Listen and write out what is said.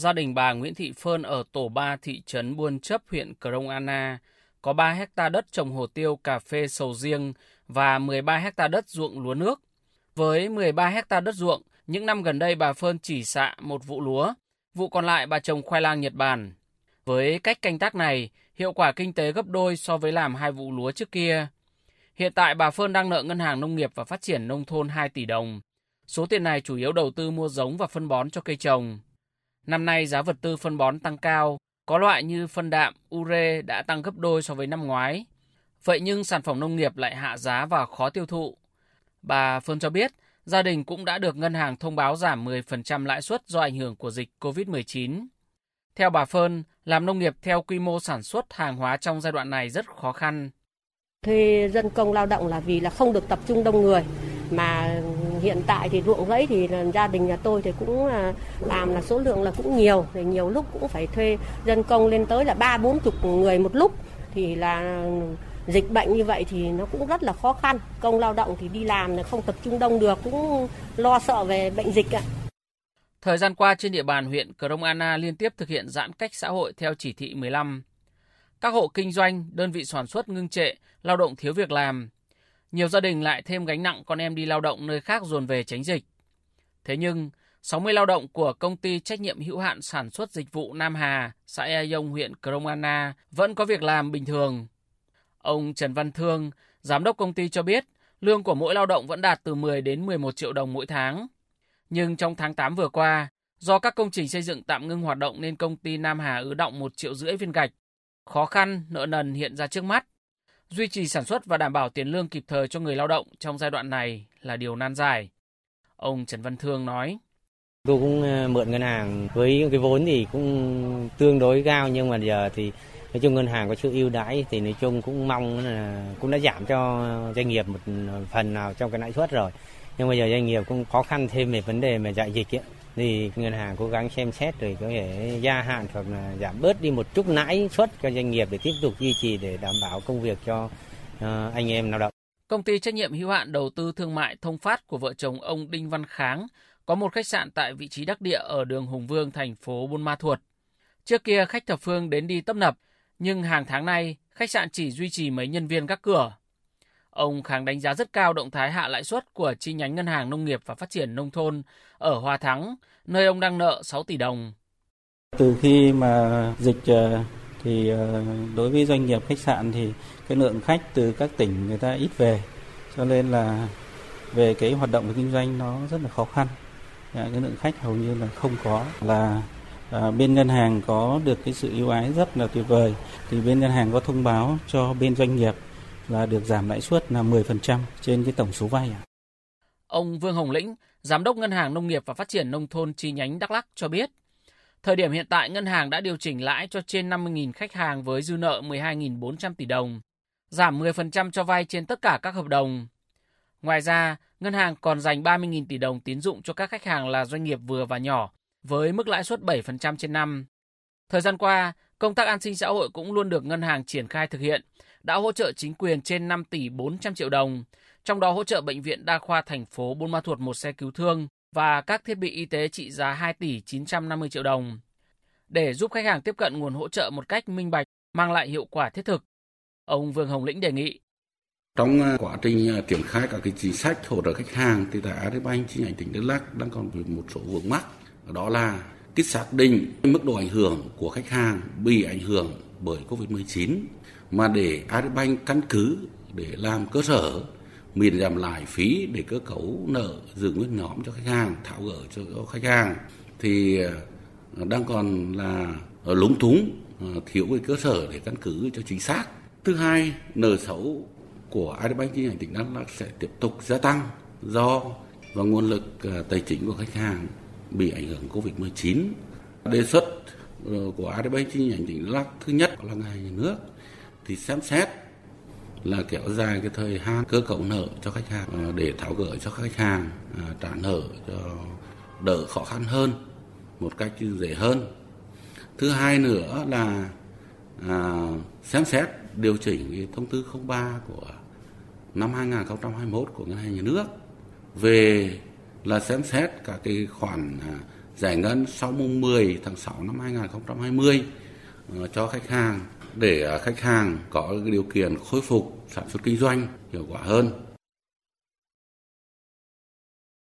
gia đình bà Nguyễn Thị Phơn ở tổ 3 thị trấn Buôn Chấp, huyện Crong Anna có 3 hecta đất trồng hồ tiêu, cà phê, sầu riêng và 13 hecta đất ruộng lúa nước. Với 13 hecta đất ruộng, những năm gần đây bà Phơn chỉ xạ một vụ lúa, vụ còn lại bà trồng khoai lang Nhật Bản. Với cách canh tác này, hiệu quả kinh tế gấp đôi so với làm hai vụ lúa trước kia. Hiện tại bà Phơn đang nợ Ngân hàng Nông nghiệp và Phát triển Nông thôn 2 tỷ đồng. Số tiền này chủ yếu đầu tư mua giống và phân bón cho cây trồng. Năm nay giá vật tư phân bón tăng cao, có loại như phân đạm, ure đã tăng gấp đôi so với năm ngoái. Vậy nhưng sản phẩm nông nghiệp lại hạ giá và khó tiêu thụ. Bà Phương cho biết, gia đình cũng đã được ngân hàng thông báo giảm 10% lãi suất do ảnh hưởng của dịch COVID-19. Theo bà Phơn, làm nông nghiệp theo quy mô sản xuất hàng hóa trong giai đoạn này rất khó khăn. Thuê dân công lao động là vì là không được tập trung đông người mà hiện tại thì ruộng rẫy thì gia đình nhà tôi thì cũng à, làm là số lượng là cũng nhiều thì nhiều lúc cũng phải thuê dân công lên tới là ba bốn chục người một lúc thì là dịch bệnh như vậy thì nó cũng rất là khó khăn công lao động thì đi làm là không tập trung đông được cũng lo sợ về bệnh dịch ạ. Thời gian qua trên địa bàn huyện Cờ Rông Anna liên tiếp thực hiện giãn cách xã hội theo chỉ thị 15. Các hộ kinh doanh, đơn vị sản xuất ngưng trệ, lao động thiếu việc làm, nhiều gia đình lại thêm gánh nặng con em đi lao động nơi khác dồn về tránh dịch. Thế nhưng, 60 lao động của công ty trách nhiệm hữu hạn sản xuất dịch vụ Nam Hà, xã Ea Dông, huyện Krông Anna vẫn có việc làm bình thường. Ông Trần Văn Thương, giám đốc công ty cho biết, lương của mỗi lao động vẫn đạt từ 10 đến 11 triệu đồng mỗi tháng. Nhưng trong tháng 8 vừa qua, do các công trình xây dựng tạm ngưng hoạt động nên công ty Nam Hà ứ động một triệu rưỡi viên gạch. Khó khăn, nợ nần hiện ra trước mắt. Duy trì sản xuất và đảm bảo tiền lương kịp thời cho người lao động trong giai đoạn này là điều nan giải. Ông Trần Văn Thương nói. Tôi cũng ờ, mượn ngân hàng với cái vốn thì cũng tương đối cao, nhưng mà giờ thì nói chung ngân hàng có sự ưu đãi thì nói chung cũng mong là cũng đã giảm cho doanh nghiệp một phần nào trong cái lãi suất rồi. Nhưng bây giờ doanh nghiệp cũng khó khăn thêm về vấn đề mà dạy dịch ấy thì ngân hàng cố gắng xem xét rồi có thể gia hạn hoặc là giảm bớt đi một chút lãi suất cho doanh nghiệp để tiếp tục duy trì để đảm bảo công việc cho ờ, anh em lao động. Công ty trách nhiệm hữu hạn đầu tư thương mại Thông Phát của vợ chồng ông Đinh Văn Kháng có một khách sạn tại vị trí đắc địa ở đường Hùng Vương, thành phố Buôn Ma Thuột. Trước kia khách thập phương đến đi tấp nập, nhưng hàng tháng nay khách sạn chỉ duy trì mấy nhân viên gác cửa. Ông Kháng đánh giá rất cao động thái hạ lãi suất của chi nhánh Ngân hàng Nông nghiệp và Phát triển Nông thôn ở Hòa Thắng, nơi ông đang nợ 6 tỷ đồng. Từ khi mà dịch ờ, thì ờ, đối với doanh nghiệp khách sạn thì cái lượng khách từ các tỉnh người ta ít về, cho nên là về cái hoạt động của kinh doanh nó rất là khó khăn. Dạ, cái lượng khách hầu như là không có là à, bên ngân hàng có được cái sự ưu ái rất là tuyệt vời thì bên ngân hàng có thông báo cho bên doanh nghiệp là được giảm lãi suất là 10% trên cái tổng số vay. Ông Vương Hồng Lĩnh, Giám đốc Ngân hàng Nông nghiệp và Phát triển Nông thôn chi nhánh Đắk Lắc cho biết, thời điểm hiện tại ngân hàng đã điều chỉnh lãi cho trên 50.000 khách hàng với dư nợ 12.400 tỷ đồng, giảm 10% cho vay trên tất cả các hợp đồng. Ngoài ra, ngân hàng còn dành 30.000 tỷ đồng tín dụng cho các khách hàng là doanh nghiệp vừa và nhỏ với mức lãi suất 7% trên năm. Thời gian qua, công tác an sinh xã hội cũng luôn được ngân hàng triển khai thực hiện, đã hỗ trợ chính quyền trên 5 tỷ 400 triệu đồng, trong đó hỗ trợ bệnh viện đa khoa thành phố Buôn Ma Thuột một xe cứu thương và các thiết bị y tế trị giá 2 tỷ 950 triệu đồng để giúp khách hàng tiếp cận nguồn hỗ trợ một cách minh bạch, mang lại hiệu quả thiết thực. Ông Vương Hồng Lĩnh đề nghị trong ờ, quá trình ờ, triển khai các cái chính sách hỗ trợ khách hàng thì tại Agribank chi nhánh tỉnh Đắk Lắk đang còn một số vướng mắc đó là cái xác định mức độ ảnh hưởng của khách hàng bị ảnh hưởng bởi Covid-19 mà để Agribank căn cứ để làm cơ sở, miễn giảm lại phí để cơ cấu nợ giữ nguyên nhóm cho khách hàng, tháo gỡ cho khách hàng, thì ờ, đang còn là lúng túng ờ, thiếu cái cơ sở để căn cứ cho chính xác. Thứ hai, nợ xấu của Agribank chi nhánh tỉnh Đắk Lắk sẽ tiếp tục gia tăng do và nguồn lực ờ, tài chính của khách hàng bị ảnh hưởng Covid-19 đề xuất ờ, của Adb chi nhánh tỉnh Đắk Lắk thứ nhất là ngân nhà nước thì xem xét là kéo dài cái thời hạn cơ cấu nợ cho khách hàng ờ, để tháo gỡ cho khách hàng ờ, trả nợ cho đỡ khó khăn hơn một cách dễ hơn. Thứ hai nữa là à, xem xét điều chỉnh cái thông tư 03 của năm 2021 của ngân hàng nhà nước về là xem xét cả cái khoản à, giải ngân sau mùng 10 tháng 6 năm 2020 ờ, cho khách hàng để à, khách hàng có điều kiện khôi phục sản xuất kinh doanh hiệu quả hơn.